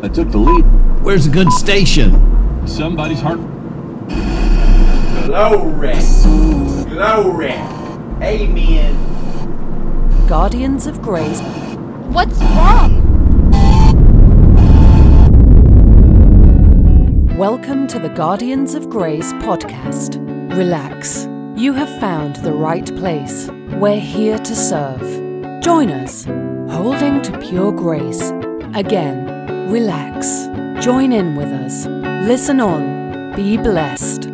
I took the lead. Where's a good station? Somebody's heart. Glory. Glory. Amen. Guardians of Grace. What's wrong? Welcome to the Guardians of Grace podcast. Relax. You have found the right place. We're here to serve. Join us, holding to pure grace. Again, relax. Join in with us. Listen on. Be blessed.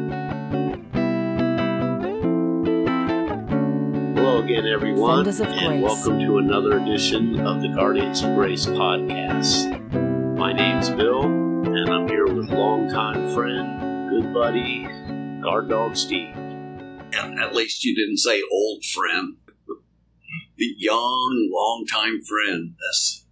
Hello again, everyone, and Grace. welcome to another edition of the Guardians of Grace podcast. My name's Bill, and I'm here with longtime friend, good buddy, guard dog Steve. At least you didn't say old friend. The young, long-time friend. That's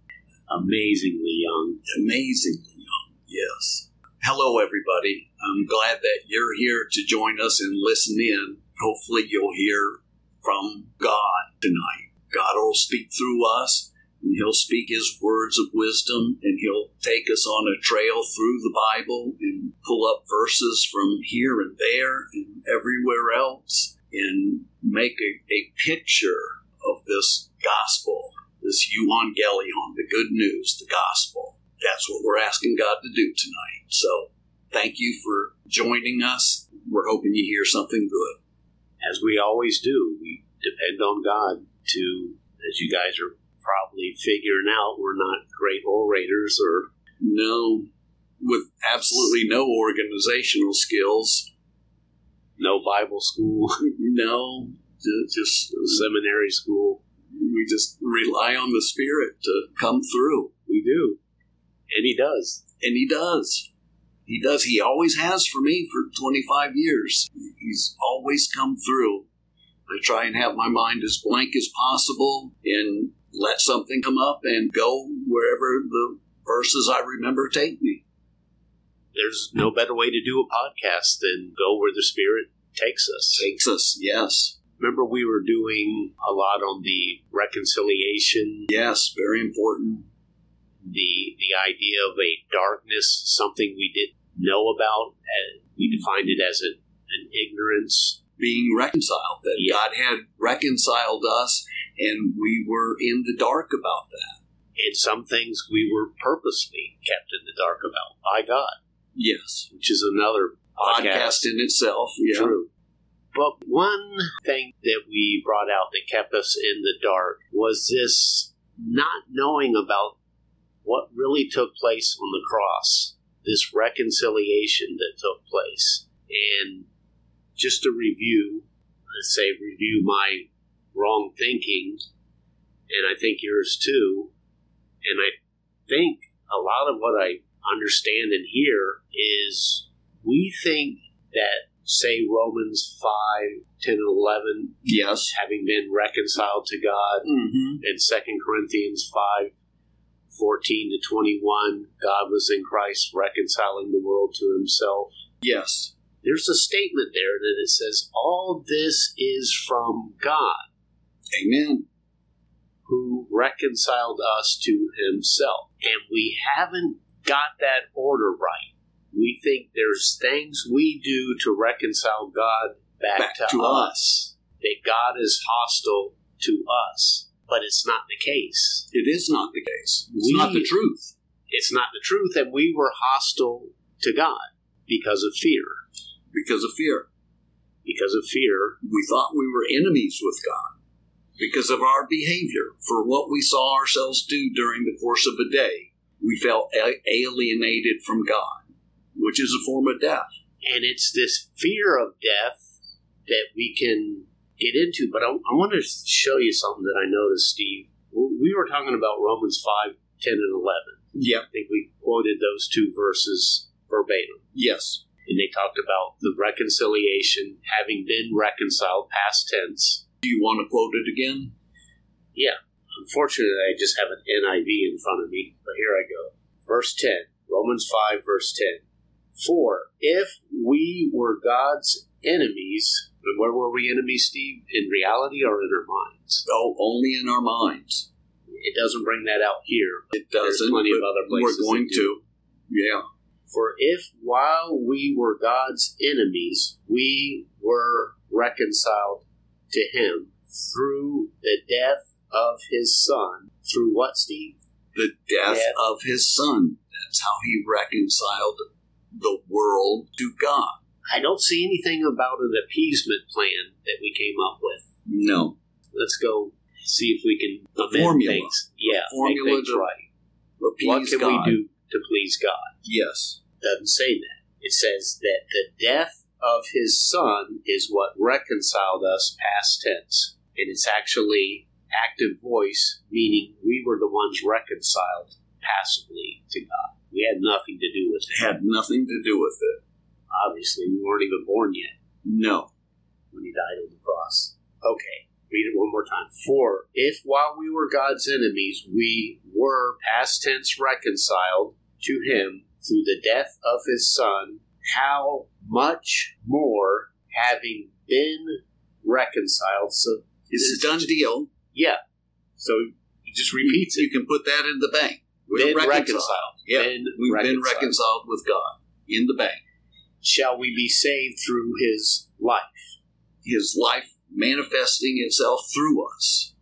Amazingly young. amazingly young. Yes. Hello, everybody. I'm glad that you're here to join us and listen in. Hopefully, you'll hear from God tonight. God will speak through us, and He'll speak His words of wisdom, and He'll take us on a trail through the Bible and pull up verses from here and there and everywhere else and make a, a picture of this gospel, this euangelion, the good news, the gospel. That's what we're asking God to do tonight. So thank you for joining us. We're hoping you hear something good. As we always do, we depend on God to, as you guys are probably figuring out, we're not great orators or No, with absolutely no organizational skills. no Bible school, No, just seminary school. we just rely on the Spirit to come through. We do. And he does. And he does. He does. He always has for me for 25 years. He's always come through. I try and have my mind as blank as possible and let something come up and go wherever the verses I remember take me. There's no better way to do a podcast than go where the Spirit takes us. Takes us, yes. Remember, we were doing a lot on the reconciliation, Yes, very important. the the idea of a darkness, something we didn't know about. and we defined it as a, an ignorance. Being reconciled, that Yeah. God had reconciled us and we were in the dark about that. And some things we were purposely kept in the dark about by God, Yes. which is another Podcast in itself. Yeah. True. But one thing that we brought out that kept us in the dark was this not knowing about what really took place on the cross, this reconciliation that took place. And just to review, let's say, review my wrong thinking, and I think yours too, and I think a lot of what I understand and hear is we think that, say, Romans 5, 10, and 11, Yes. having been reconciled to God, Mm-hmm. and 2 Corinthians 5, 14 to 21, God was in Christ reconciling the world to himself. Yes. There's a statement there that it says, All this is from God, Amen. who reconciled us to himself. And we haven't got that order right. We think there's things we do to reconcile God back, Back to, to us, that God is hostile to us. But it's not the case. It is not the case. It's We- not the truth. It's not the truth, and we were hostile to God because of fear. Because of fear. Because of fear, We thought we were enemies with God. Because of our behavior, for what we saw ourselves do during the course of a day, we felt alienated from God, which is a form of death. and it's this fear of death that we can get into. But I, I want to show you something that I noticed, Steve. We were talking about Romans 5, 10, and 11. Yeah. I think we quoted those two verses verbatim. Yes. And they talked about the reconciliation, having been reconciled, past tense. Do you want to quote it again? Yeah. Unfortunately, I just have an NIV in front of me, but here I go. Verse 10, Romans 5, verse 10. For if we were God's enemies, And where were we enemies, Steve? In reality or in our minds? Oh, only in our minds. It doesn't bring that out here. It doesn't. There's plenty of other places We're going to. Yeah. For if while we were God's enemies, we were reconciled to him through the death of his son, through what, Steve? The death Death. of his son. That's how he reconciled the world to God. I don't see anything about an appeasement plan that we came up with. No. Let's go see if we can The formula. things. Yeah, formula make things to right. What can God. we do to please God? Yes. doesn't say that. It says that the death of his son is what reconciled us past tense. And it's actually active voice, meaning we were the ones reconciled passively to God. We had nothing to do with It had nothing to do with it. Obviously, we weren't even born yet No. when he died on the cross. Okay, read it one more time. For if while we were God's enemies, we were past tense reconciled to him through the death of his son, how much more having been reconciled? So It's a done deal. yeah. So he just repeats You it. can put that in the bank. We're Been reconciled. reconciled. Yeah. Been We've been reconciled. reconciled with God in the bank. Shall we be saved through his life? His life manifesting itself through us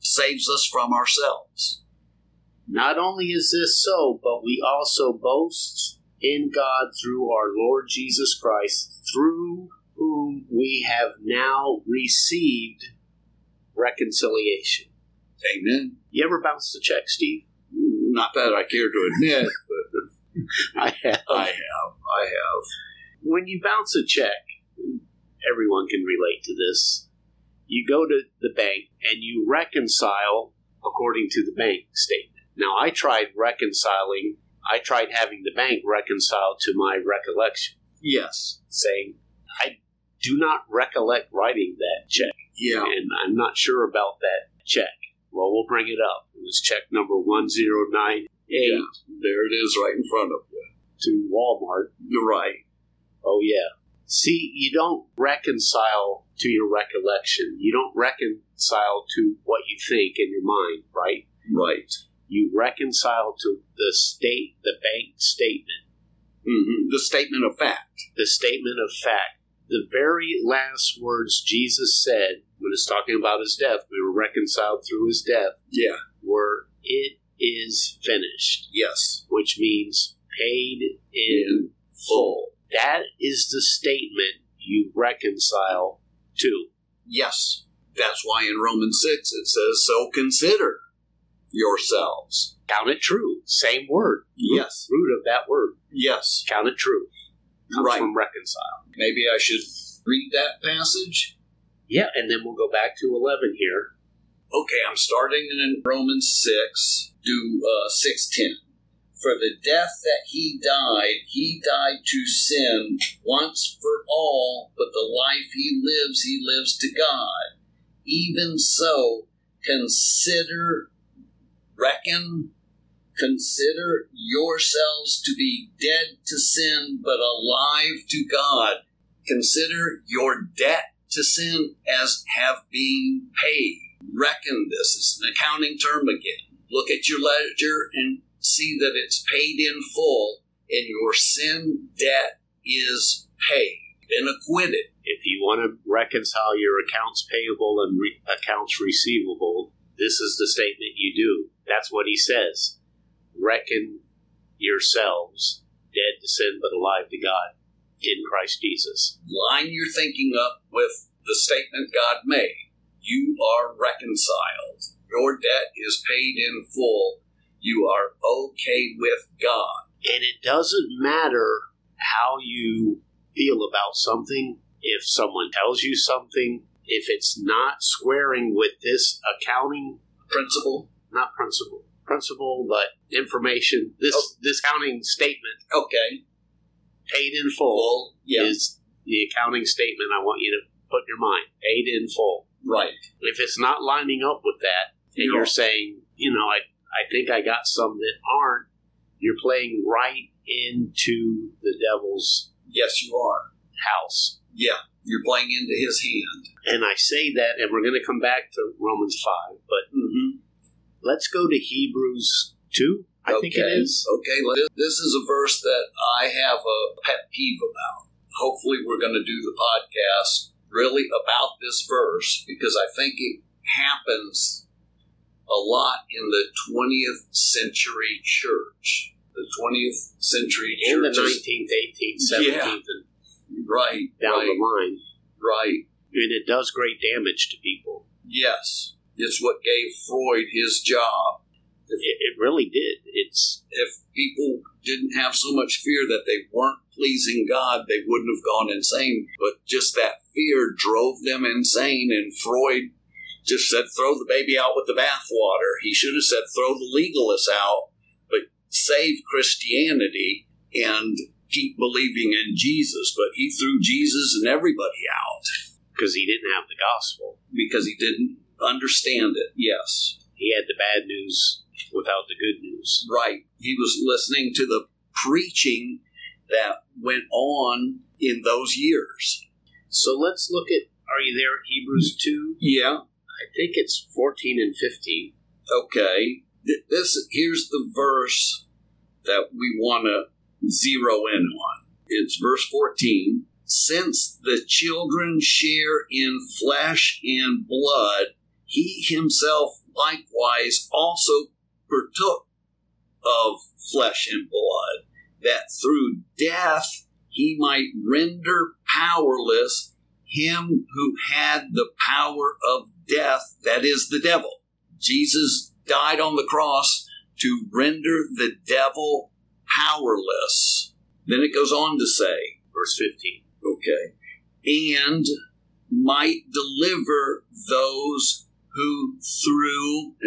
saves us from ourselves. Not only is this so, but we also boast in God through our Lord Jesus Christ, through whom we have now received reconciliation. Amen. You ever bounced a check, Steve? Not that I care to admit, but I have. I have. I have. When you bounce a check, everyone can relate to this. You go to the bank and you reconcile according to the bank statement. Now, I tried reconciling, I tried having the bank reconcile to my recollection. Yes. saying, I do not recollect writing that check, Yeah. and I'm not sure about that check. Well, we'll bring it up. It was check number 1098 Yeah. There it is right in front of you. to Walmart. You're right. Oh, yeah. See, you don't reconcile to your recollection. You don't reconcile to what you think in your mind, right? Right. You reconcile to the state, the bank statement. hmm The statement of fact. the statement of fact. The very last words Jesus said when he's talking about his death, we were reconciled through his death, Yeah. were it is finished, Yes. which means paid in full. That is the statement you reconcile to. Yes. That's why in Romans 6 it says, So consider yourselves. Count it true. Same word. Yes. Root of that word. Yes. Count it true. Comes Right. from reconcile. Maybe I should read that passage. Yeah, and then we'll go back to 11 here. Okay, I'm starting in Romans 6, do uh, 610. For the death that he died, he died to sin once for all, but the life he lives, he lives to God. Even so, consider, reckon, consider yourselves to be dead to sin, but alive to God. Consider your debt to sin as have been paid. Reckon this is an accounting term again. Look at your ledger and see that it's paid in full, and your sin debt is paid. Been acquitted. if you want to reconcile your accounts payable and re- accounts receivable, this is the statement you do. That's what he says. Reckon yourselves dead to sin but alive to God in Christ Jesus. Line your thinking up with the statement God made. You are reconciled. Your debt is paid in full. You are okay with God. And it doesn't matter how you feel about something, if someone tells you something, if it's not squaring with this accounting Principle? Not principle, principle, but information. This Oh. this accounting statement, Okay. paid in full? Yeah. is the accounting statement I want you to put in your mind. Paid in full. Right. If it's not lining up with that, and No. you're saying, you know, I I think I got some that aren't, you're playing right into the devil's Yes, you are. house. Yeah. You're playing into his hand. And I say that, and we're going to come back to Romans 5, but. Let's go to Hebrews 2, I think it is. Okay, this is a verse that I have a pet peeve about. Hopefully, we're going to do the podcast really about this verse because I think it happens a lot in the 20th century church. The 20th century In the 19th, 18th, 17th, Yeah. and right, down right, the line. right. And it does great damage to people. Yes, it's what gave Freud his job. It, it really did. It's if people didn't have so much fear that they weren't pleasing God, they wouldn't have gone insane. But just that fear drove them insane, and Freud just said, throw the baby out with the bathwater. He should have said, throw the legalists out, but save Christianity and keep believing in Jesus. But he threw Jesus and everybody out because he didn't have the gospel. because he didn't understand it. Yes. He had the bad news without the good news. Right. He was listening to the preaching that went on in those years. So let's look at. Are you there? Hebrews two. Yeah. I think it's fourteen and fifteen. Okay. This here's the verse that we want to zero in on. It's verse 14. Since the children share in flesh and blood, he himself likewise also partook of flesh and blood, that through death he might render powerless him who had the power of death, that is the devil. Jesus died on the cross to render the devil powerless. Then it goes on to say, Verse fifteen. okay, and might deliver those who through, and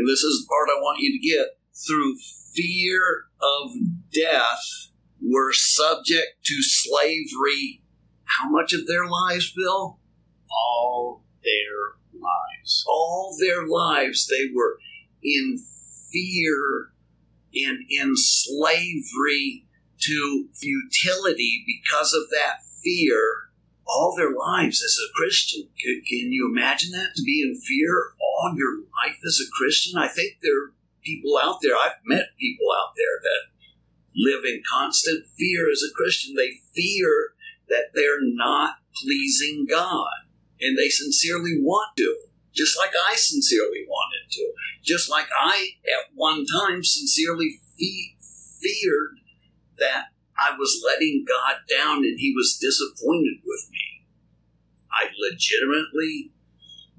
this is the part I want you to get, through fear of death were subject to slavery. How much of their lives, Bill? All their lives. all their lives they were in fear and in slavery to futility because of that fear all their lives as a christian. Can, can you imagine that? To be in fear all your life as a christian? I think there are people out there i've met people out there that live in constant fear as a christian. They fear that they're not pleasing god and they sincerely want to just like I sincerely wanted to, just like I at one time sincerely fe- feared that I was letting God down and He was disappointed with me. I legitimately,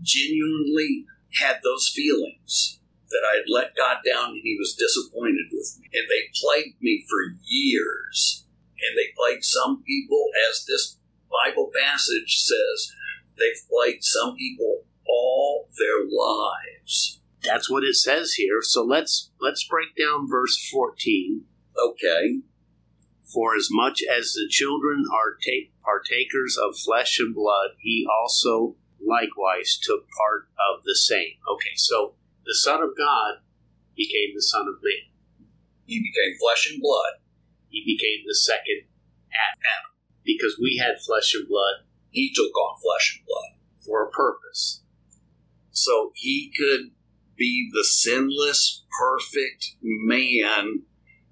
genuinely had those feelings that I had let God down and He was disappointed with me. And they plagued me for years. And they plagued some people, as this Bible passage says, they've plagued some people all their lives. That's what it says here. So let's let's break down verse fourteen. Okay. For as much as the children are ta- partakers of flesh and blood, he also likewise took part of the same. Okay, so the Son of God became the Son of Man. He became flesh and blood. He became the second Adam. Because we had flesh and blood He took on flesh and blood. for a purpose. So he could be the sinless, perfect man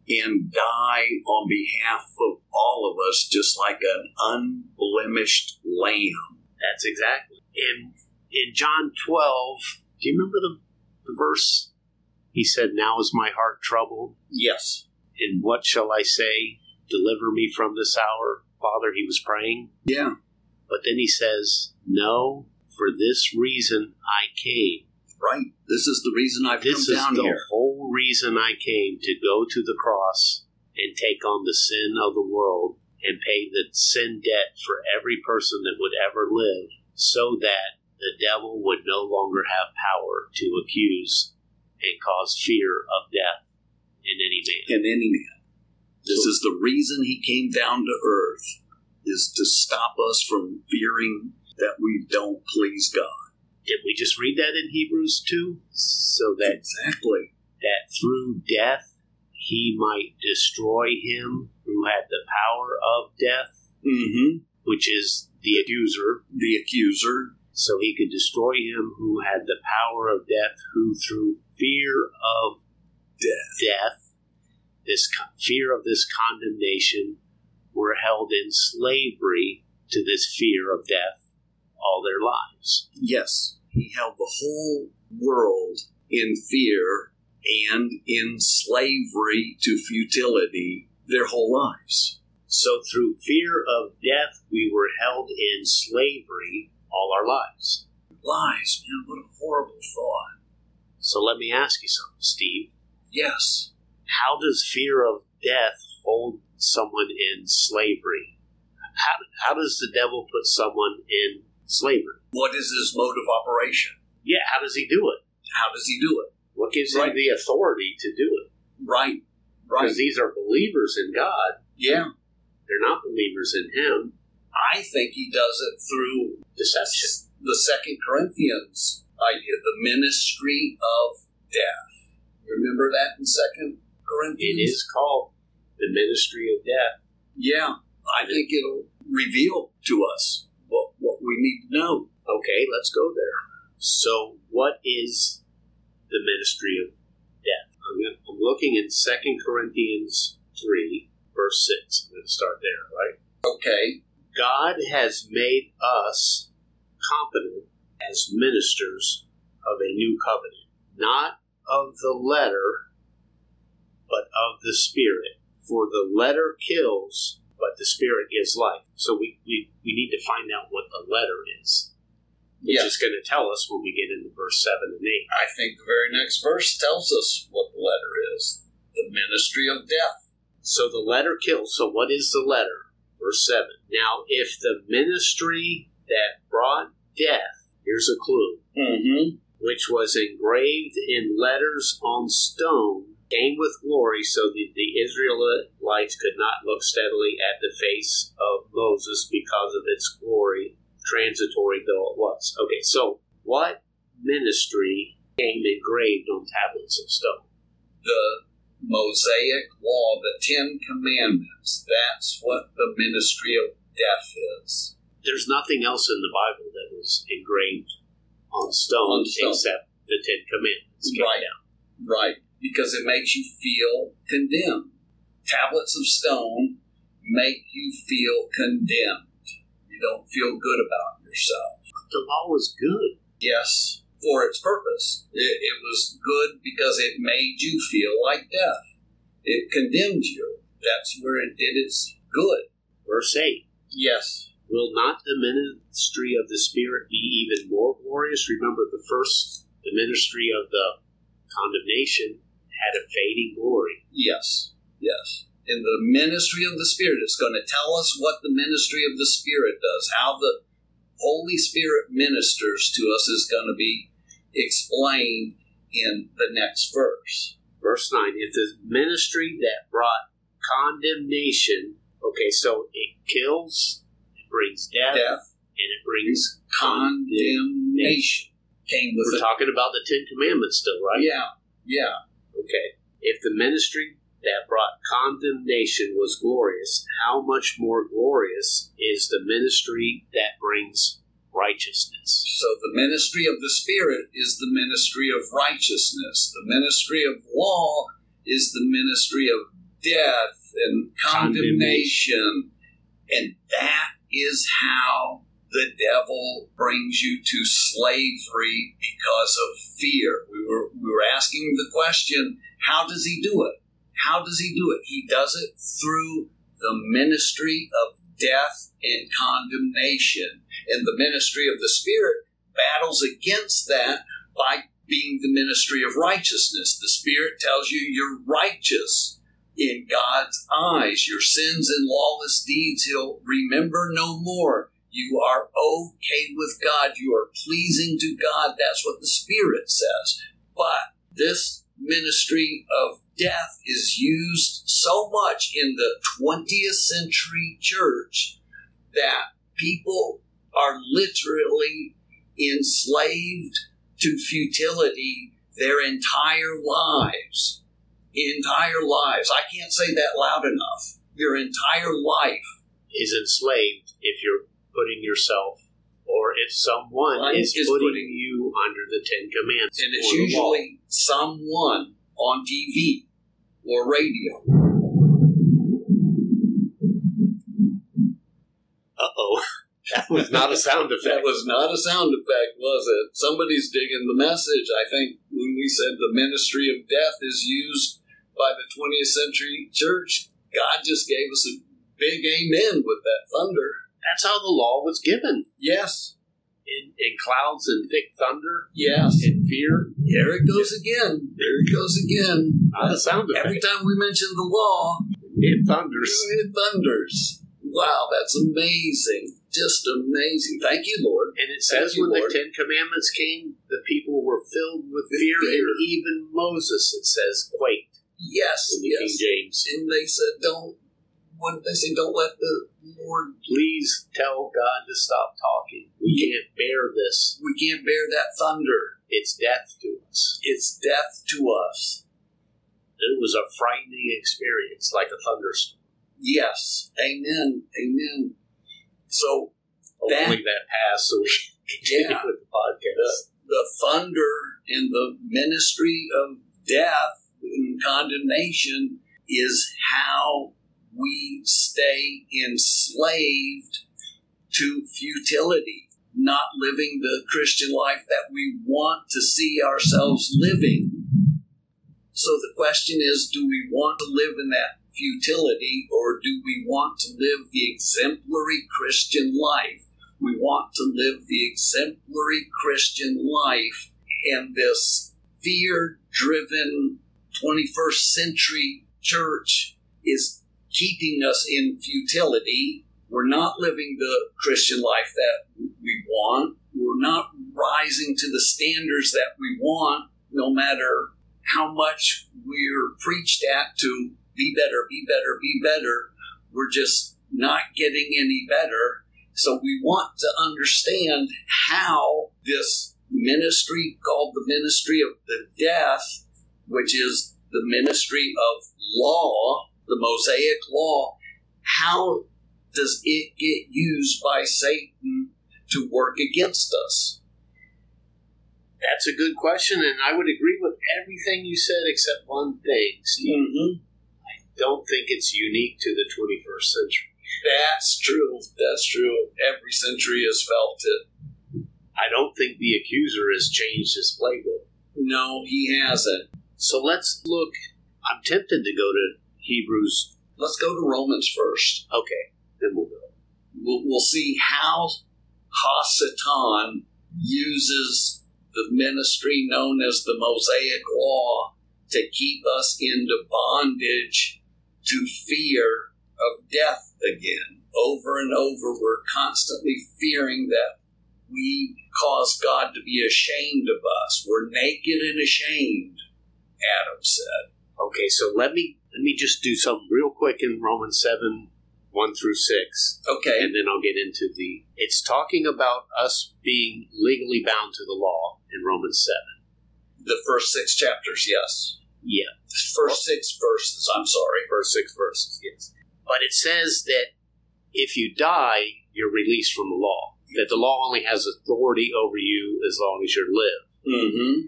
and die on behalf of all of us, just like an unblemished lamb. That's exactly. In in John twelve, do you remember the the verse? He said, "Now is my heart troubled, Yes. and what shall I say? Deliver me from this hour." Father, he was praying, Yeah. but then he says, "No, for this reason I came. Right. This is the reason I've This come is the here. whole reason I came to go to the cross and take on the sin of the world and pay the sin debt for every person that would ever live, so that the devil would no longer have power to accuse and cause fear of death in any man." in any man. This is the reason he came down to earth, is to stop us from fearing that we don't please God. Did we just read that in Hebrews 2? So that Exactly. that through death he might destroy him who had the power of death. Mm-hmm. which is the accuser, the accuser, so he could destroy him who had the power of death, who through fear of death. death, this co- fear of this condemnation, were held in slavery to this fear of death all their lives. Yes, he held the whole world in fear and in slavery to futility their whole lives. So through fear of death, we were held in slavery all our lives. Lies, man, what a horrible thought. So let me ask you something, Steve. Yes. How does fear of death hold someone in slavery? How, how does the devil put someone in slavery? What is his mode of operation? Yeah, how does he do it? How does he do it? What gives Right. him the authority to do it? Right. Right. Because these are believers in God. Yeah. They're not believers in Him. I think he does it through Deception. the Second Corinthians idea, the ministry of death. Remember that in Second Corinthians? It is called the ministry of death. Yeah, I think it'll reveal to us need to know. Okay, let's go there. So, what is the ministry of death? I'm, I'm looking in 2 Corinthians 3, verse 6. I'm going to start there, right? Okay, God has made us competent as ministers of a new covenant, not of the letter, but of the Spirit. For the letter kills, but the Spirit gives life. So we, we, we need to find out what the letter is, which Yes. is going to tell us when we get into verse 7 and 8. I think the very next verse tells us what the letter is the ministry of death. So the letter kills. So what is the letter? Verse 7. Now, if the ministry that brought death, here's a clue, Mm-hmm. which was engraved in letters on stone, came with glory so that the Israelites could not look steadily at the face of Moses because of its glory, transitory though it was. Okay, so what ministry came engraved on tablets of stone? The Mosaic law, the Ten Commandments, that's what the ministry of death is. There's nothing else in the Bible that was engraved on stone, On stone. except the Ten Commandments. Right. down. Right. Because it makes you feel condemned. Tablets of stone make you feel condemned. You don't feel good about yourself. The law was good. Yes, for its purpose. It, it was good because it made you feel like death. It condemned you. That's where it did its good. Verse 8. Yes. Will not the ministry of the Spirit be even more glorious? Remember, the first, the ministry of the condemnation had a fading glory. Yes. Yes. In the ministry of the Spirit, it's going to tell us what the ministry of the Spirit does, how the Holy Spirit ministers to us is going to be explained in the next verse. Verse 9 If the ministry that brought condemnation, okay, so it kills, it brings death, Death, and it brings condemnation came with We're it. talking about the Ten Commandments still, right? Yeah, yeah. Okay. If the ministry that brought condemnation was glorious, how much more glorious is the ministry that brings righteousness? So the ministry of the Spirit is the ministry of righteousness. The ministry of law is the ministry of death and condemnation. And that is how the devil brings you to slavery because of fear. We were we were asking the question, how does he do it? How does he do it? He does it through the ministry of death and condemnation. And the ministry of the Spirit battles against that by being the ministry of righteousness. The Spirit tells you you're righteous in God's eyes. Your sins and lawless deeds He'll remember no more. You are okay with God. You are pleasing to God. That's what the Spirit says. But this ministry of death is used so much in the 20th century church that people are literally enslaved to futility their entire lives. Entire lives. I can't say that loud enough. Your entire life is enslaved if you're putting yourself or if someone One is, is putting, putting- you under the Ten Commandments. And it's or the law. usually someone on TV or radio. Uh-oh. That was not a sound effect. That was not a sound effect, was it? Somebody's digging the message. I think when we said the ministry of death is used by the 20th century church, God just gave us a big amen with that thunder. That's how the law was given. Yes, In, in clouds and thick thunder yes. In fear. There it goes again. There it goes again. A sound effect. Every time we mention the law, It thunders. it thunders. Wow, that's amazing. Just amazing. Thank you, Lord. And it says you, when Lord. the Ten Commandments came, the people were filled with With fear, fear. and even Moses, it says, quaked Yes, in the yes. King James. And they said, don't, what did they say? Don't let the Lord, Please tell God to stop talking. We can't bear this. we can't bear that thunder. It's death to us. It's death to us. It was a frightening experience, like a thunderstorm. Yes. Amen. Amen. So Hopefully that, passed so we can continue Yeah. with the podcast. the thunder and the ministry of death and condemnation is how we stay enslaved to futility, not living the Christian life that we want to see ourselves living. So the question is do we want to live in that futility or do we want to live the exemplary Christian life? We want to live the exemplary Christian life and this fear driven 21st century church is keeping us in futility. We're not living the Christian life that we want. We're not rising to the standards that we want, no matter how much we're preached at to be better, be better, be better. We're just not getting any better. So we want to understand how this ministry called the ministry of the death, which is the ministry of law, the Mosaic law, how does it get used by Satan to work against us? That's a good question, and I would agree with everything you said except one thing, Steve. Mm-hmm. Don't think it's unique to the 21st century. That's true. That's true. Every century has felt it. I don't think the accuser has changed his playbook. No, he hasn't. So let's look. I'm tempted to go to Hebrews. Let's go to Romans first. Okay, then we'll go. We'll, we'll see how Hasatan uses the ministry known as the Mosaic Law to keep us into bondage to fear of death again. Over and over, we're constantly fearing that we cause God to be ashamed of us. We're naked and ashamed, Adam said. Okay, so let me let me just do something real quick in Romans seven one through six, Okay. and then I'll get into the. It's talking about us being legally bound to the law in Romans seven. The first six chapters, yes. Yeah, First six verses, I'm sorry. first six verses. Yes, but it says that if you die, you're released from the law. That the law only has authority over you as long as you live. Mm-hmm.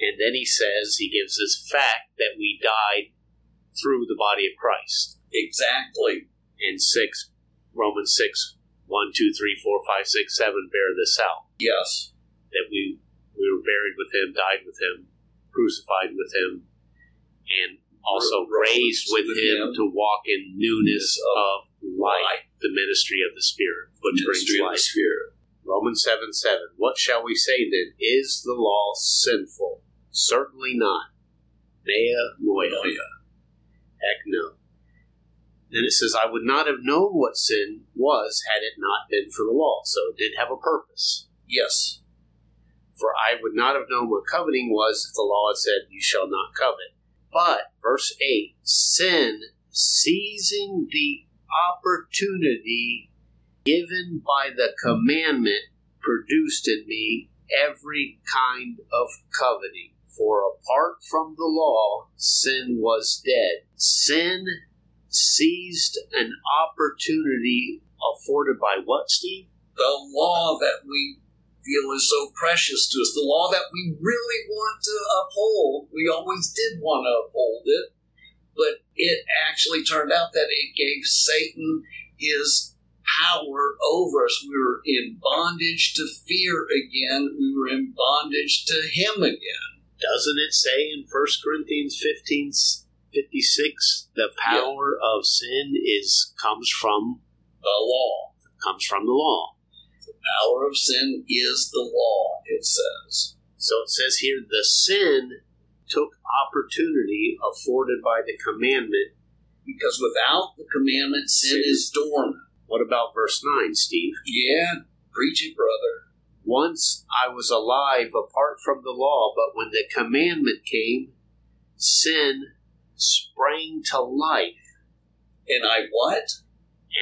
And then he says, he gives this fact that we died through the body of Christ. Exactly. And 6, Romans 6, 1, 2, 3, 4, 5, 6, 7 bear this out. Yes. That we, we were buried with him, died with him, crucified with him, and also Rose raised with, him, him. to walk in newness of life, Life. the ministry of the Spirit, which Ministry of the brings life. Spirit. Romans 7 7. What shall we say then? Is the law sinful? Certainly not. me genoito. Heck no. Then it says, I would not have known what sin was had it not been for the law. So it did have a purpose. Yes. For I would not have known what coveting was if the law had said, You shall not covet. But, verse 8, sin, seizing the opportunity given by the commandment, produced in me every kind of coveting. For apart from the law, sin was dead. Sin seized an opportunity afforded by what, Steve? The law that we feel is so precious to us, the law that we really want to uphold. We always did want to uphold it, but it actually turned out that it gave Satan his power over us. We were in bondage to fear again. We were in bondage to him again. Doesn't it say in 1 Corinthians 15 56 the power of sin is comes from The law. comes from the law. The power of sin is the law, it says. So it says here the sin took opportunity afforded by the commandment. Because without the commandment, sin Sin. is dormant. What about verse 9, Steve? Yeah, preach it, brother. Once I was alive apart from the law, but when the commandment came, sin sprang to life And I what?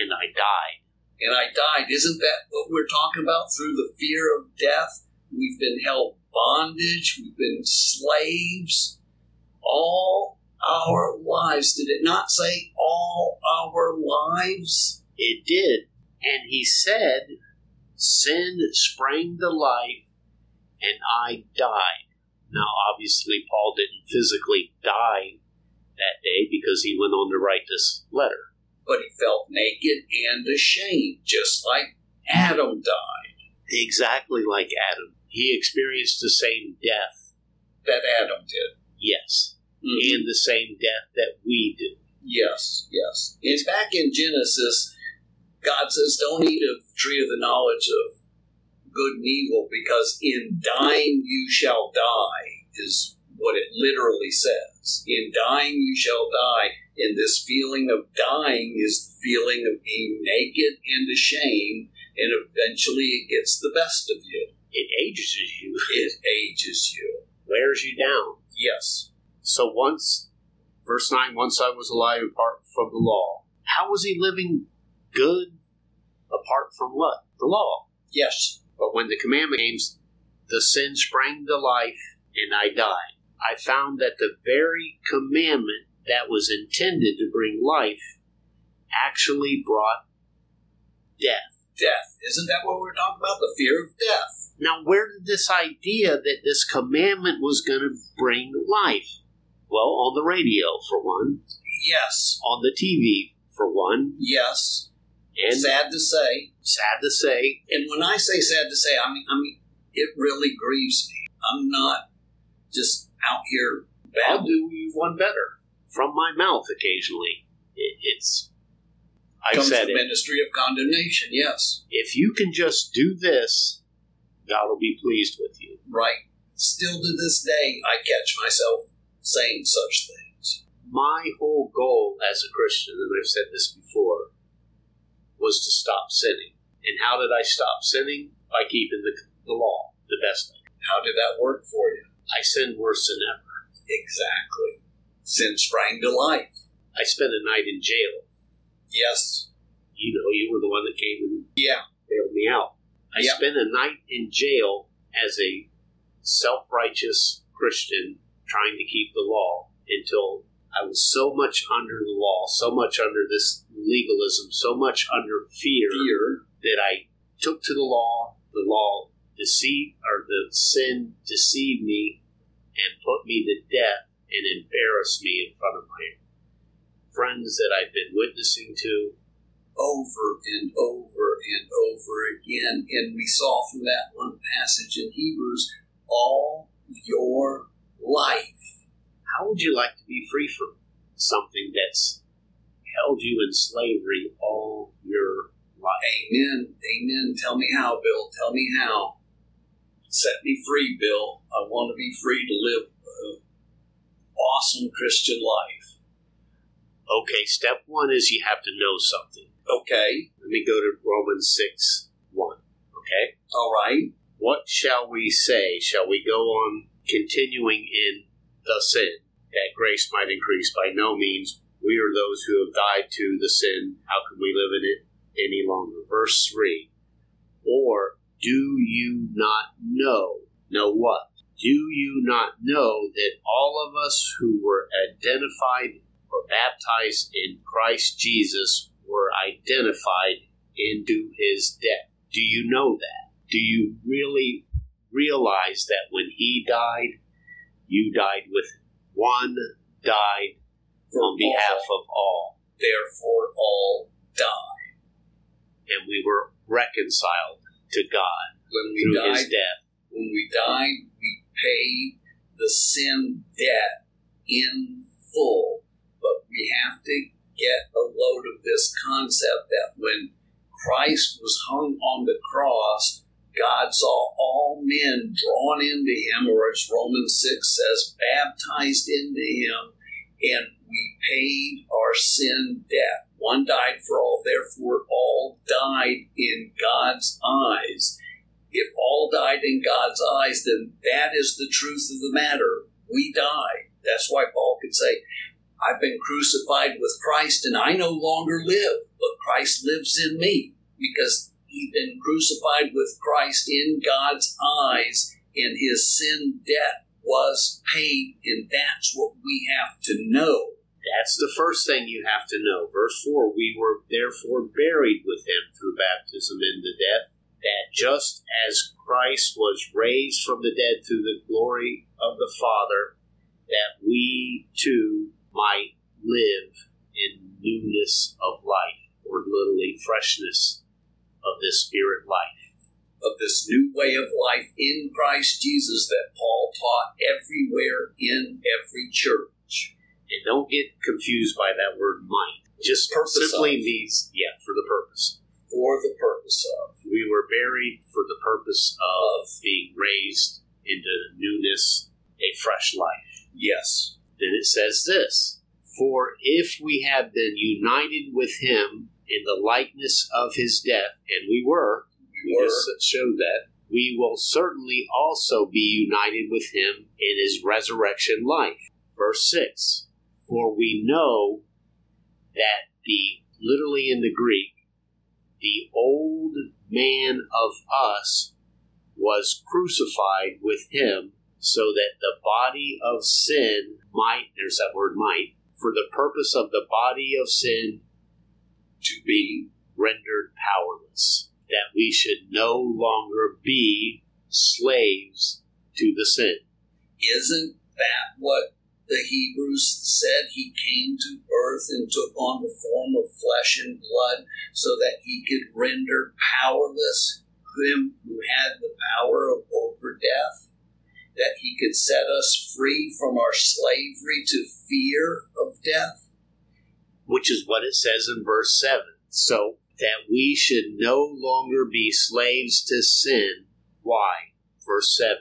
and I died. And I died. Isn't that what we're talking about through the fear of death? We've been held bondage. We've been slaves all our lives. Did it not say all our lives? It did. And he said, Sin sprang to life and I died. Now, obviously, Paul didn't physically die that day because he went on to write this letter. But he felt naked and ashamed, just like Adam died. Exactly like Adam. He experienced the same death, That Adam did. yes, Mhm. and the same death that we do. Yes, yes. It's back in Genesis. God says, "Don't eat of the tree of the knowledge of good and evil, because in dying you shall die." Is what it literally says. In dying you shall die. And this feeling of dying is the feeling of being naked and ashamed, and eventually it gets the best of you. It ages you, It ages you. wears you down. Yes. So once, verse 9, once I was alive apart from the law. How was he living good apart from what? The law. Yes. But when the commandment came, the sin sprang to life and I died. I found that the very commandment that was intended to bring life actually brought death. Death. Isn't that what we're talking about? The fear of death. Now, where did this idea that this commandment was going to bring life? Well, on the radio, for one, Yes. on the TV, for one, Yes. And Sad to say, sad to say, and when I say sad to say, I mean, I mean, it really grieves me. I'm not just out here I'll do you one better. From my mouth occasionally. It, it's. I Comes said the it. ministry of condemnation. Yes, If you can just do this, God will be pleased with you. right. Still to this day, I catch myself saying such things. My whole goal as a Christian, and I've said this before, was to stop sinning. And how did I stop sinning? By keeping the, the law the best I could. How did that work for you? I sinned worse than ever. Exactly. Sin sprang to life. I spent a night in jail. Yes. You know, you were the one that came and Yeah. bailed me out. I Yep. spent a night in jail as a self righteous Christian trying to keep the law until I was so much under the law, so much under this legalism, so much under fear, Fear. that I took to the law. The law deceived, or the sin deceived me and put me to death and embarrassed me in front of my friends that I've been witnessing to. over and over and over again. And we saw from that one passage in Hebrews all your life. How would you like to be free from something that's held you in slavery all your life? Amen. Amen. Tell me how, Bill. Tell me how. Set me free, Bill. I want to be free to live an awesome Christian life. Okay, step one is you have to know something. Okay. Let me go to Romans 6 1. Okay? All right. What shall we say? Shall we go on continuing in the sin, that grace might increase? By no means. We are those who have died to the sin. How can we live in it any longer? Verse 3 Or do you not know? Know what? Do you not know that all of us who were identified or baptized in Christ Jesus were identified into his death. Do you know that? Do you really realize that when he died, you died with him? One died For on behalf all, of all, therefore all die. and we were reconciled to God When we through died, his death. when we died, we paid the sin debt in full. But we have to get a load of this concept that when Christ was hung on the cross, God saw all men drawn into him, or as Romans 6 says, baptized into him, and we paid our sin debt. One died for all, therefore all died in God's eyes. If all died in God's eyes, then that is the truth of the matter. We died. That's why Paul could say, I've been crucified with Christ and I no longer live, but Christ lives in me because he'd been crucified with Christ in God's eyes and his sin debt was paid. And that's what we have to know. That's the first thing you have to know. Verse 4 We were therefore buried with him through baptism into death, that just as Christ was raised from the dead through the glory of the Father, that we too might live in newness of life, or literally freshness of this spirit life. of this new way of life in Christ Jesus that Paul taught everywhere in every church. And don't get confused by that word might. Just Purpose simply of. means, yeah, for the purpose. For the purpose of. We were buried for the purpose of being raised into newness, a fresh life. Yes. Then it says this For if we have been united with him in the likeness of his death, and we were, We we were. just showed that, we will certainly also be united with him in his resurrection life. Verse 6 For we know that the, literally in the Greek, the old man of us was crucified with him so that the body of sin might, there's that word might, for the purpose of the body of sin to be rendered powerless, that we should no longer be slaves to the sin. Isn't that what the Hebrews said? He came to earth and took on the form of flesh and blood so that he could render powerless him who had the power of over death, that he could set us free from our slavery to fear of death. Which is what it says in verse 7. So that we should no longer be slaves to sin. Why? Verse 7.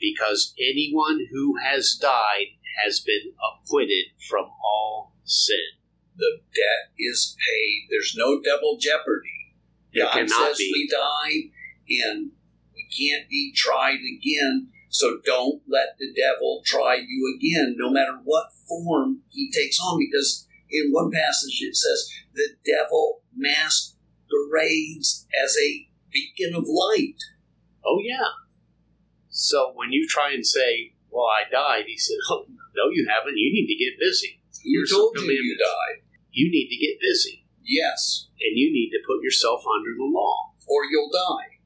Because anyone who has died has been acquitted from all sin. The debt is paid. There's no double jeopardy. There God cannot says be. we died and we can't be tried again. So don't let the devil try you again, no matter what form he takes on. Because in one passage it says the devil masquerades as a beacon of light. Oh, yeah. So when you try and say, Well, I died, he said, Oh, no, you haven't. You need to get busy. Here's told you you died? You need to get busy. Yes, And you need to put yourself under the law. or you'll die.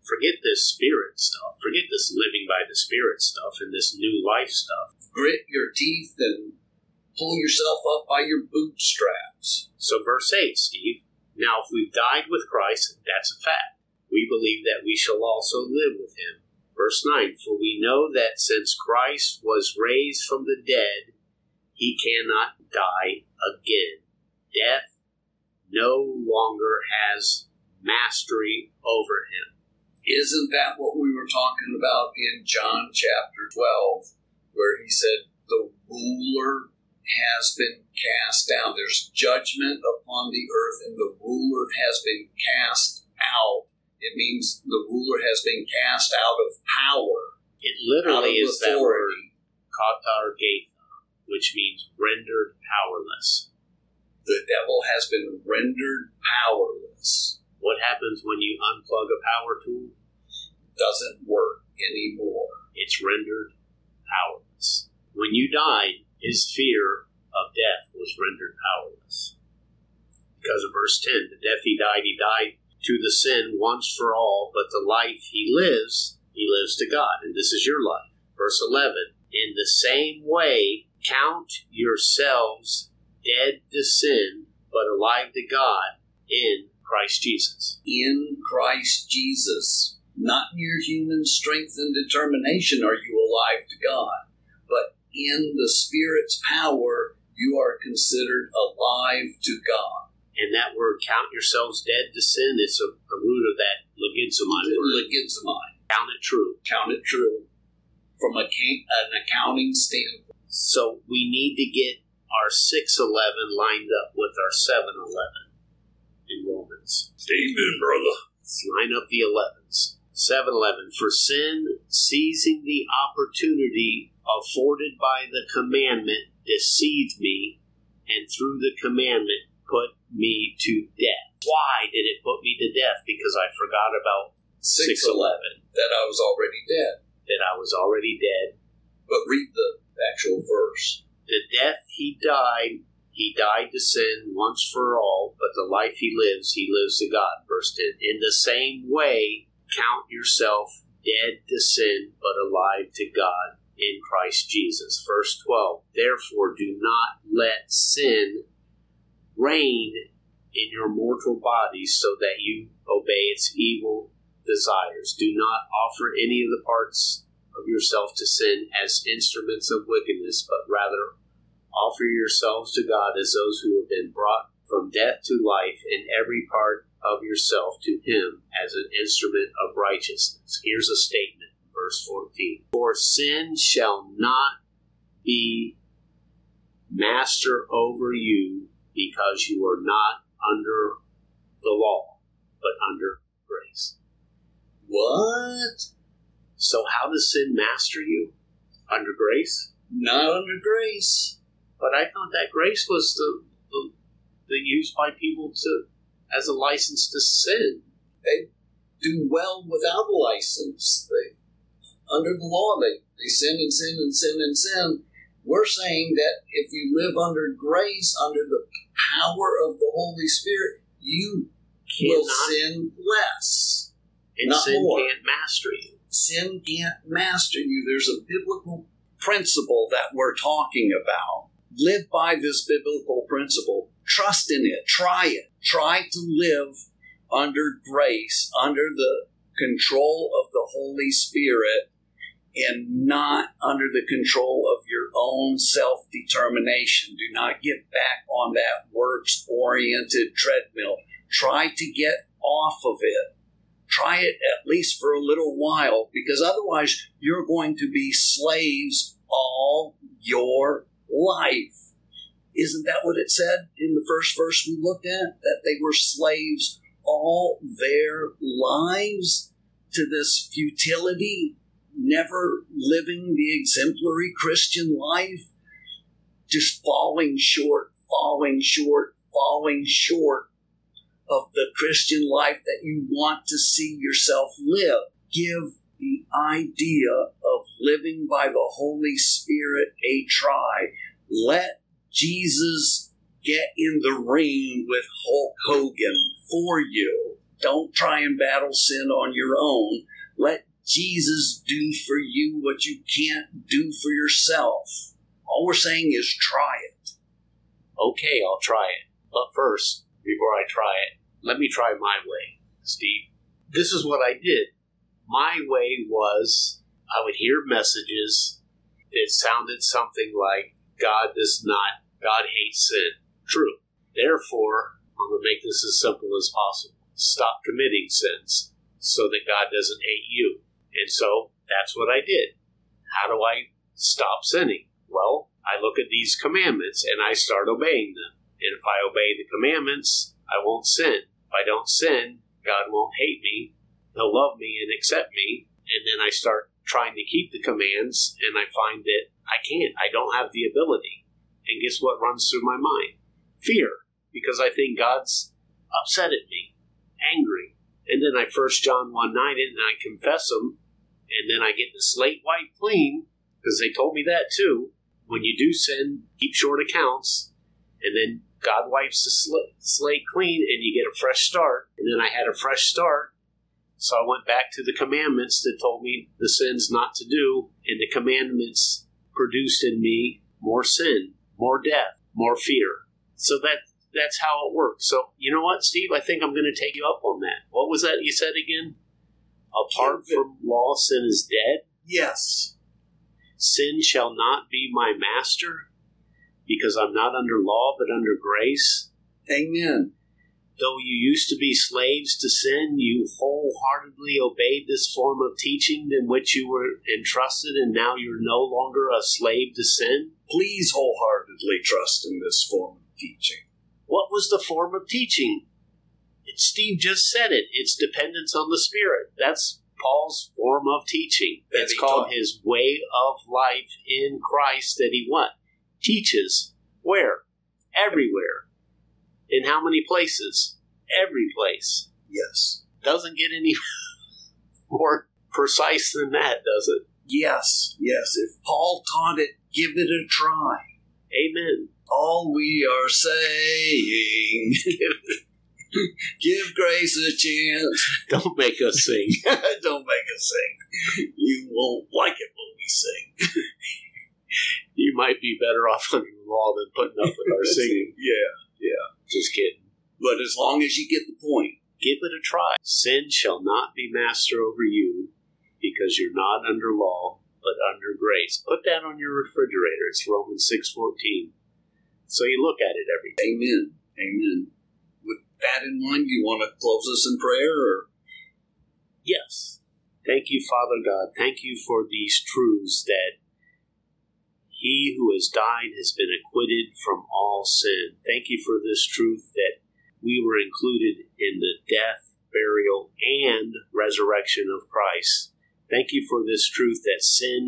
Forget this spirit stuff. Forget this living by the spirit stuff and this new life stuff. Grit your teeth and pull yourself up by your bootstraps. So, verse 8, Steve. Now, if we've died with Christ, that's a fact. We believe that we shall also live with him. Verse 9 For we know that since Christ was raised from the dead, he cannot die again. Death no longer has mastery over him. Isn't that what we were talking about in John chapter 12, where he said, The ruler has been cast down? There's judgment upon the earth, and the ruler has been cast out. It means the ruler has been cast out of power, It literally is that word, authority. katargetha, which means rendered powerless. The devil has been rendered powerless. What happens when you unplug a power tool? Doesn't work anymore. it's rendered powerless. When you died, his fear of death was rendered powerless. Because of verse 10, the death he died, he died to the sin once for all, but the life he lives, he lives to God. And this is your life. Verse 11, in the same way, count yourselves dead to sin, but alive to God in Christ Jesus. In Christ Jesus. Not in your human strength and determination are you alive to God, in the Spirit's power, you are considered alive to God. And that word, count yourselves dead to sin, it's a, a root of that legizomai word. Legizamai. Count it true. Count it true. From a, an accounting standpoint. So we need to get our 611 lined up with our 711 in Romans. Amen, brother. Let's line up the 11s. 711. For sin, seizing the opportunity afforded by the commandment, deceived me, and through the commandment put me to death. Why did it put me to death? Because I forgot about 611. That I was already dead. That I was already dead. But read the actual verse. The death he died, he died to sin once for all, but the life he lives, he lives to God. Verse 10. In the same way, count yourself dead to sin, but alive to God in Christ Jesus. Verse 12. Therefore, do not let sin reign in your mortal bodies so that you obey its evil desires. Do not offer any of the parts of yourself to sin as instruments of wickedness, but rather offer yourselves to God as those who have been brought from death to life, and every part of yourself to Him as an instrument of righteousness. Here's a statement, verse 14 For sin shall not be master over you because you are not under the law, but under grace. What? So, how does sin master you? Under grace? Not under grace. But I thought that grace was the, the, the used by people to as a license to sin. They do well without a license. They under the law they, they sin and sin and sin and sin. We're saying that if you live under grace, under the power of the Holy Spirit, you will sin less. And Not sin more. can't master you. sin can't master you. There's a biblical principle that we're talking about. Live by this biblical principle. Trust in it. Try it. Try to live under grace, under the control of the Holy Spirit, and not under the control of your own self determination. Do not get back on that works oriented treadmill. Try to get off of it try it at least for a little while because otherwise you're going to be slaves all your life. Isn't that what it said in the first verse we looked at? That they were slaves all their lives to this futility, never living the exemplary Christian life, just falling short, falling short, falling short of the Christian life that you want to see yourself live. Give the idea of living by the Holy Spirit a try. Let Jesus get in the ring with Hulk Hogan for you. Don't try and battle sin on your own. Let Jesus do for you what you can't do for yourself. All we're saying is try it. Okay, I'll try it. But first, before I try it, let me try my way, Steve. This is what I did. My way was I would hear messages that sounded something like God does not, God hates sin. True. Therefore, I'm going to make this as simple as possible. Stop committing sins so that God doesn't hate you. And so that's what I did. How do I stop sinning? Well, I look at these commandments and I start obeying them. And if I obey the commandments, I won't sin. If I don't sin, God won't hate me. He'll love me and accept me. And then I start trying to keep the commands and I find that I can't. I don't have the ability. And guess what runs through my mind? Fear. Because I think God's upset at me, angry. And then I first John 1 9 it and I confess them. And then I get the slate white clean because they told me that too. when you do sin, keep short accounts, and then God wipes the sl- slate clean, and you get a fresh start. And then I had a fresh start, so I went back to the commandments that told me the sins not to do, and the commandments produced in me more sin, more death, more fear. So that that's how it works. So you know what, Steve? I think I'm going to take you up on that. What was that you said again? Apart from law, sin is dead. Yes. Sin shall not be my master, because I'm not under law but under grace. Amen. Though you used to be slaves to sin, you wholeheartedly obeyed this form of teaching in which you were entrusted, and now you're no longer a slave to sin. Please wholeheartedly trust in this form of teaching. What was the form of teaching? It, Steve just said it. It's dependence on the Spirit. That's Paul's form of teaching. That It's called taught. his way of life in Christ that he what? Teaches. Where? Everywhere. In how many places? Every place. Yes. Doesn't get any more precise than that, does it? Yes. Yes. If Paul taught it, give it a try. Amen. All we are saying, give grace a chance. Don't make us sing. Don't make us sing. You won't like it when we sing. you might be better off under the law than putting up with our singing. Yeah, yeah. Just kidding. But as long as you get the point, Give it a try. Sin shall not be master over you, because you're not under law, but under grace. Put that on your refrigerator. It's Romans six fourteen. So you look at it every day. amen. Amen. With that in mind, do you want to close us in prayer? Or? Yes. Thank you, Father God. Thank you for these truths that he who has died has been acquitted from all sin. Thank you for this truth that we were included in the death, burial, and resurrection of Christ. Thank you for this truth that sin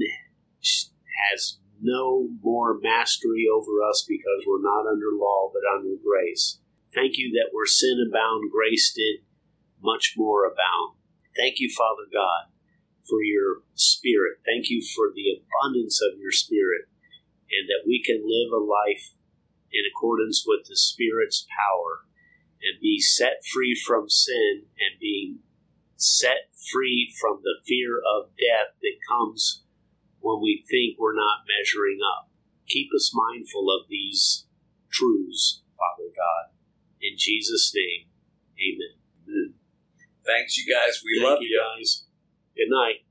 has no more mastery over us because we're not under law but under grace. Thank you that where sin abound, grace did much more abound. Thank you, Father God, for your Spirit. Thank you for the abundance of your Spirit, and that we can live a life in accordance with the Spirit's power and be set free from sin and being set free from the fear of death that comes when we think we're not measuring up. Keep us mindful of these truths, Father God. In Jesus' name, amen. Thanks, you guys. We Thank love you. guys. Good night.